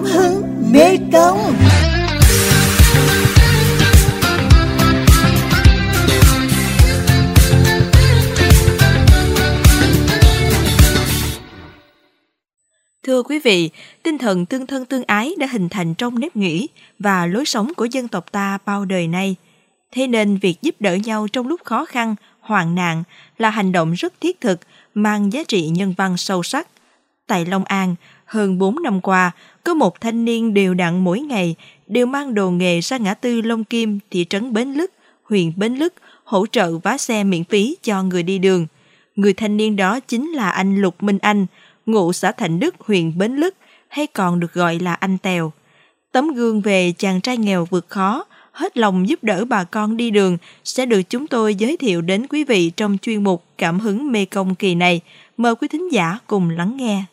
Cảm hứng mê công Thưa quý vị, tinh thần tương thân tương ái đã hình thành trong nếp nghĩ và lối sống của dân tộc ta bao đời nay. Thế nên việc giúp đỡ nhau trong lúc khó khăn, hoạn nạn là hành động rất thiết thực, mang giá trị nhân văn sâu sắc. Tại Long An, hơn 4 năm qua, có một thanh niên đều đặn mỗi ngày đều mang đồ nghề ra ngã tư Long Kim, thị trấn Bến Lức, huyện Bến Lức, hỗ trợ vá xe miễn phí cho người đi đường. Người thanh niên đó chính là anh Lục Minh Anh, ngụ xã Thạnh Đức, huyện Bến Lức, hay còn được gọi là anh Tèo. Tấm gương về chàng trai nghèo vượt khó, hết lòng giúp đỡ bà con đi đường sẽ được chúng tôi giới thiệu đến quý vị trong chuyên mục Cảm hứng Mê Công kỳ này. Mời quý thính giả cùng lắng nghe.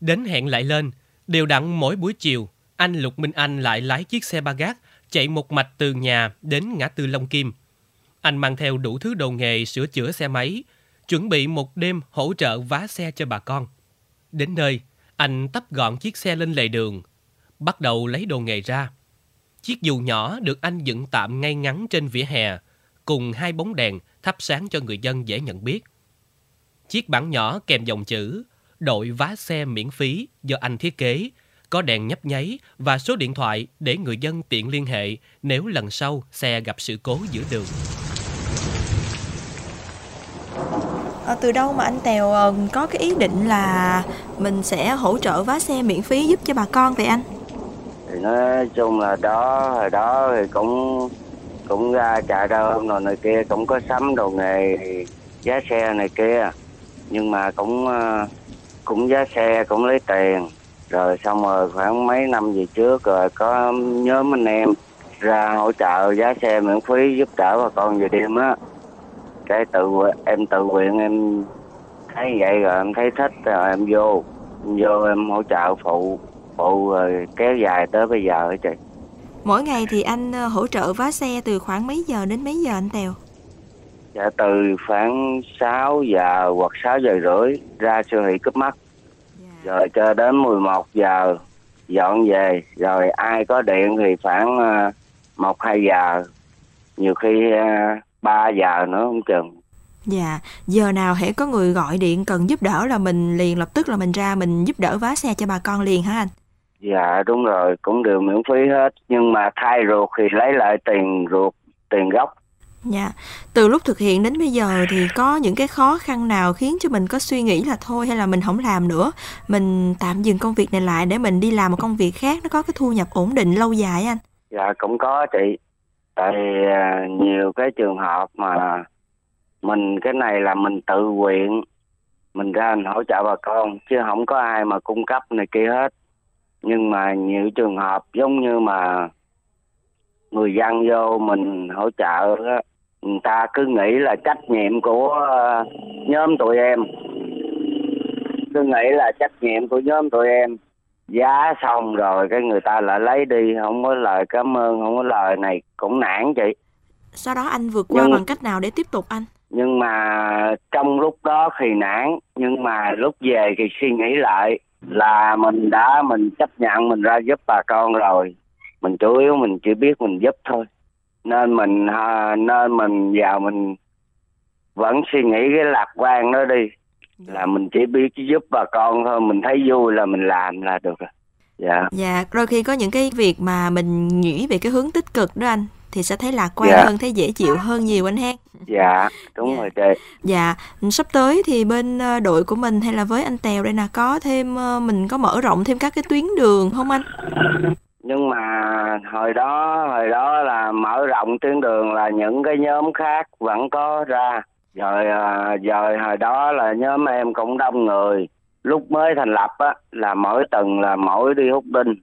Đến hẹn lại lên, đều đặn mỗi buổi chiều, anh Lục Minh Anh lại lái chiếc xe ba gác chạy một mạch từ nhà đến ngã tư Long Kim. Anh mang theo đủ thứ đồ nghề sửa chữa xe máy, chuẩn bị một đêm hỗ trợ vá xe cho bà con. Đến nơi, anh tấp gọn chiếc xe lên lề đường, bắt đầu lấy đồ nghề ra. Chiếc dù nhỏ được anh dựng tạm ngay ngắn trên vỉa hè, cùng hai bóng đèn thắp sáng cho người dân dễ nhận biết. Chiếc bảng nhỏ kèm dòng chữ đội vá xe miễn phí do anh thiết kế, có đèn nhấp nháy và số điện thoại để người dân tiện liên hệ nếu lần sau xe gặp sự cố giữa đường. À, từ đâu mà anh Tèo ờ, có cái ý định là mình sẽ hỗ trợ vá xe miễn phí giúp cho bà con vậy anh? thì nói chung là đó hồi đó thì cũng cũng ra chạy đâu rồi này kia cũng có sắm đồ nghề giá xe này kia nhưng mà cũng ờ, cũng giá xe, cũng lấy tiền. Rồi xong rồi khoảng mấy năm về trước rồi có nhóm anh em ra hỗ trợ giá xe miễn phí giúp đỡ bà con về đêm á. Cái tự em tự nguyện em thấy vậy rồi em thấy thích rồi em vô em vô em hỗ trợ phụ phụ rồi kéo dài tới bây giờ chị. Mỗi ngày thì anh ờ, hỗ trợ vá xe từ khoảng mấy giờ đến mấy giờ anh Tèo? Dạ từ khoảng 6 giờ hoặc 6 giờ rưỡi ra siêu thị cướp mắt. Rồi cho đến 11 giờ dọn về. Rồi ai có điện thì khoảng ờ, một hai giờ. Nhiều khi ờ, ba giờ nữa không chừng. Dạ, giờ nào hễ có người gọi điện cần giúp đỡ là mình liền lập tức là mình ra mình giúp đỡ vá xe cho bà con liền hả anh? dạ đúng rồi. Cũng đều miễn phí hết. Nhưng mà thay ruột thì lấy lại tiền ruột tiền gốc Dạ, từ lúc thực hiện đến bây giờ thì có những cái khó khăn nào khiến cho mình có suy nghĩ là thôi hay là mình không làm nữa, mình tạm dừng công việc này lại để mình đi làm một công việc khác nó có cái thu nhập ổn định lâu dài anh? dạ cũng có chị. Tại à, nhiều cái trường hợp mà mình cái này là mình tự nguyện mình ra mình hỗ trợ bà con chứ không có ai mà cung cấp này kia hết. Nhưng mà nhiều trường hợp giống như mà người dân vô mình hỗ trợ á, người ta cứ nghĩ là trách nhiệm của ờ, nhóm tụi em. Cứ nghĩ là trách nhiệm của nhóm tụi em. Giá xong rồi cái người ta lại lấy đi không có lời cảm ơn không có lời này cũng nản chị. Sau đó anh vượt qua Nhưng- bằng cách nào để tiếp tục anh? nhưng mà trong lúc đó thì nản nhưng mà lúc về thì suy nghĩ lại là mình đã mình chấp nhận mình ra giúp bà con rồi. Mình chủ yếu mình chỉ biết mình giúp thôi nên mình nên mình vào mình vẫn suy nghĩ cái lạc quan đó đi là mình chỉ biết giúp bà con thôi mình thấy vui là mình làm là được rồi dạ Dạ, đôi khi có những cái việc mà mình nghĩ về cái hướng tích cực đó anh thì sẽ thấy lạc quan Dạ. hơn, thấy dễ chịu hơn nhiều anh ha. dạ đúng Dạ. rồi chị Dạ, sắp tới thì bên ờ, đội của mình hay là với anh Tèo đây nè có thêm ờ, mình có mở rộng thêm các cái tuyến đường không anh? Nhưng mà hồi đó hồi đó là mở rộng tuyến đường là những cái nhóm khác vẫn có ra. Rồi à, rồi hồi đó là nhóm em cũng đông người. Lúc mới thành lập á, là mỗi tuần là mỗi đi hút đinh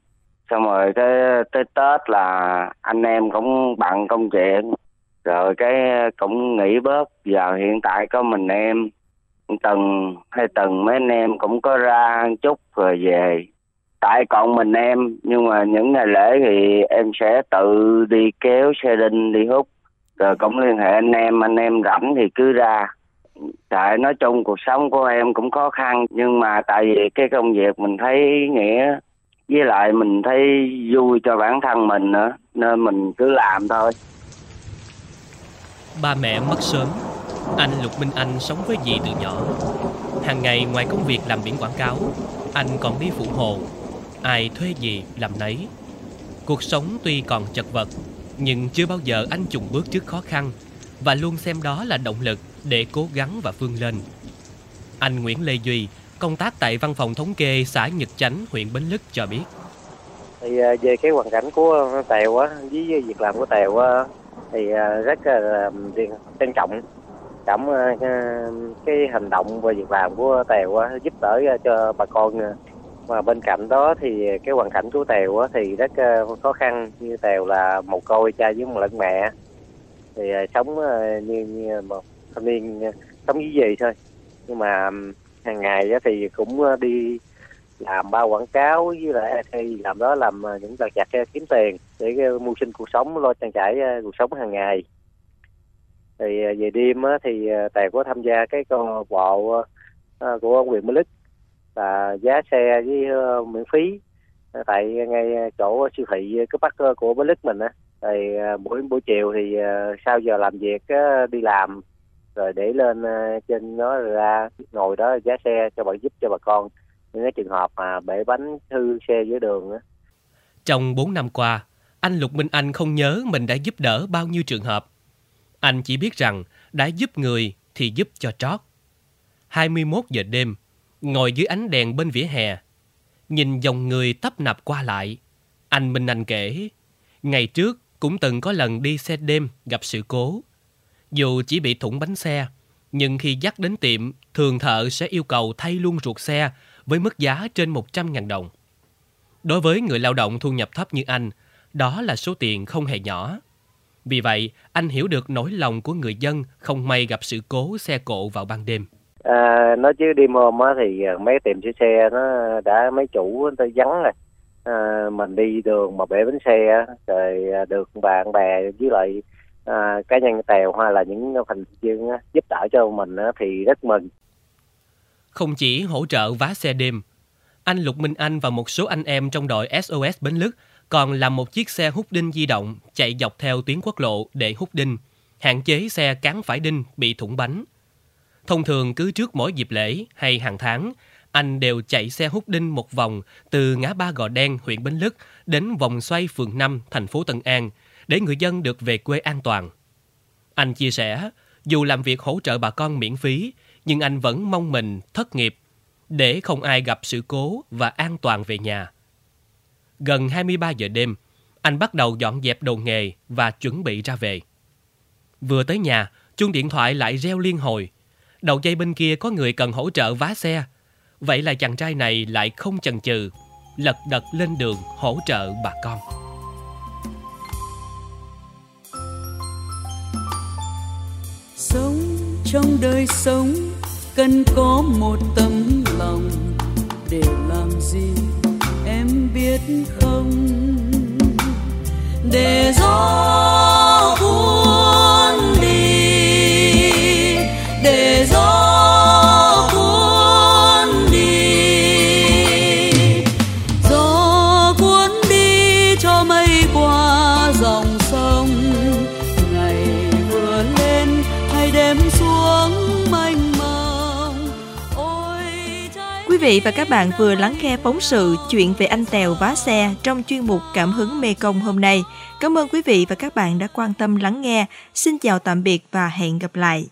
xong rồi cái tới tết là anh em cũng bận công chuyện. Rồi cái cũng nghỉ bớt. Giờ hiện tại có mình em. Tuần, hai tuần mấy anh em cũng có ra chút rồi về tại còn mình em, nhưng mà những ngày lễ thì em sẽ tự đi kéo xe đinh đi hút. Rồi cũng liên hệ anh em anh em rảnh thì cứ ra. Tại nói chung cuộc sống của em cũng khó khăn, nhưng mà tại vì cái công việc mình thấy nghĩa, với lại mình thấy vui cho bản thân mình nữa, nên mình cứ làm thôi. Ba mẹ mất sớm, anh lục minh anh sống với dì từ nhỏ. Hàng ngày ngoài công việc làm biển quảng cáo, anh còn đi phụ hồ ai thuê gì làm nấy cuộc sống tuy còn chật vật nhưng chưa bao giờ anh chùng bước trước khó khăn và luôn xem đó là động lực để cố gắng và vươn lên. Anh Nguyễn Lê Duy, công tác tại văn phòng thống kê xã Nhật Chánh, huyện Bến Lức cho biết. Thì à, về cái hoàn cảnh của Tèo á, với việc làm của Tèo á, thì à, rất là à, trân trọng cảm cái hành động và việc làm của Tèo á, giúp đỡ cho bà con và bên cạnh đó thì cái hoàn cảnh của Tèo á, thì rất ờ, khó khăn. Như Tèo là một côi cha với một lẫn mẹ. Thì ờ, sống ờ, như, như một thanh niên sống với gì thôi. Nhưng mà hàng ngày thì cũng đi làm bao quảng cáo với lại thì làm đó làm những việc chặt kiếm tiền để mưu sinh cuộc sống lo trang trải cuộc sống hàng ngày. Thì về đêm thì tèo có tham gia cái câu bộ của huyện Mỹ Lích là giá xe với ờ, miễn phí ờ, tại ngay chỗ siêu thị ờ, cấp bắc của Bến Lức mình á thì buổi buổi chiều thì sau giờ làm việc đi làm rồi để lên trên nó ra ngồi đó giá xe cho bạn giúp cho bà con những cái trường hợp mà bể bánh hư xe dưới đường á. Trong 4 năm qua, anh Lục Minh Anh không nhớ mình đã giúp đỡ bao nhiêu trường hợp. Anh chỉ biết rằng đã giúp người thì giúp cho trót. 21 giờ đêm, ngồi dưới ánh đèn bên vỉa hè, nhìn dòng người tấp nập qua lại. Anh Minh Anh kể, ngày trước cũng từng có lần đi xe đêm gặp sự cố. Dù chỉ bị thủng bánh xe, nhưng khi dắt đến tiệm, thường thợ sẽ yêu cầu thay luôn ruột xe với mức giá trên 100.000 đồng. Đối với người lao động thu nhập thấp như anh, đó là số tiền không hề nhỏ. Vì vậy, anh hiểu được nỗi lòng của người dân không may gặp sự cố xe cộ vào ban đêm. À, nói chứ đêm hôm á thì à, mấy tiệm sửa xe nó đã mấy chủ tới vắng rồi. À, mình đi đường mà bể bánh xe rồi à, được bạn bè với lại à, cá nhân tèo hay là những thành viên giúp đỡ cho mình thì rất mừng. Không chỉ hỗ trợ vá xe đêm, anh Lục Minh Anh và một số anh em trong đội SOS Bến Lức còn làm một chiếc xe hút đinh di động chạy dọc theo tuyến quốc lộ để hút đinh, hạn chế xe cán phải đinh bị thủng bánh. Thông thường cứ trước mỗi dịp lễ hay hàng tháng, anh đều chạy xe hút đinh một vòng từ ngã ba Gò Đen, huyện Bến Lức đến vòng xoay phường 5, thành phố Tân An để người dân được về quê an toàn. Anh chia sẻ, dù làm việc hỗ trợ bà con miễn phí, nhưng anh vẫn mong mình thất nghiệp để không ai gặp sự cố và an toàn về nhà. Gần 23 giờ đêm, anh bắt đầu dọn dẹp đồ nghề và chuẩn bị ra về. Vừa tới nhà, chuông điện thoại lại reo liên hồi. Đầu dây bên kia có người cần hỗ trợ vá xe. Vậy là chàng trai này lại không chần chừ, lật đật lên đường hỗ trợ bà con. sống trong đời sống cần có một tấm lòng để làm gì em biết không để rồi đêm xuống mênh mông ôi Quý vị và các bạn vừa lắng nghe phóng sự chuyện về anh Tèo vá xe trong chuyên mục Cảm hứng Mê Công hôm nay. Cảm ơn quý vị và các bạn đã quan tâm lắng nghe. Xin chào tạm biệt và hẹn gặp lại.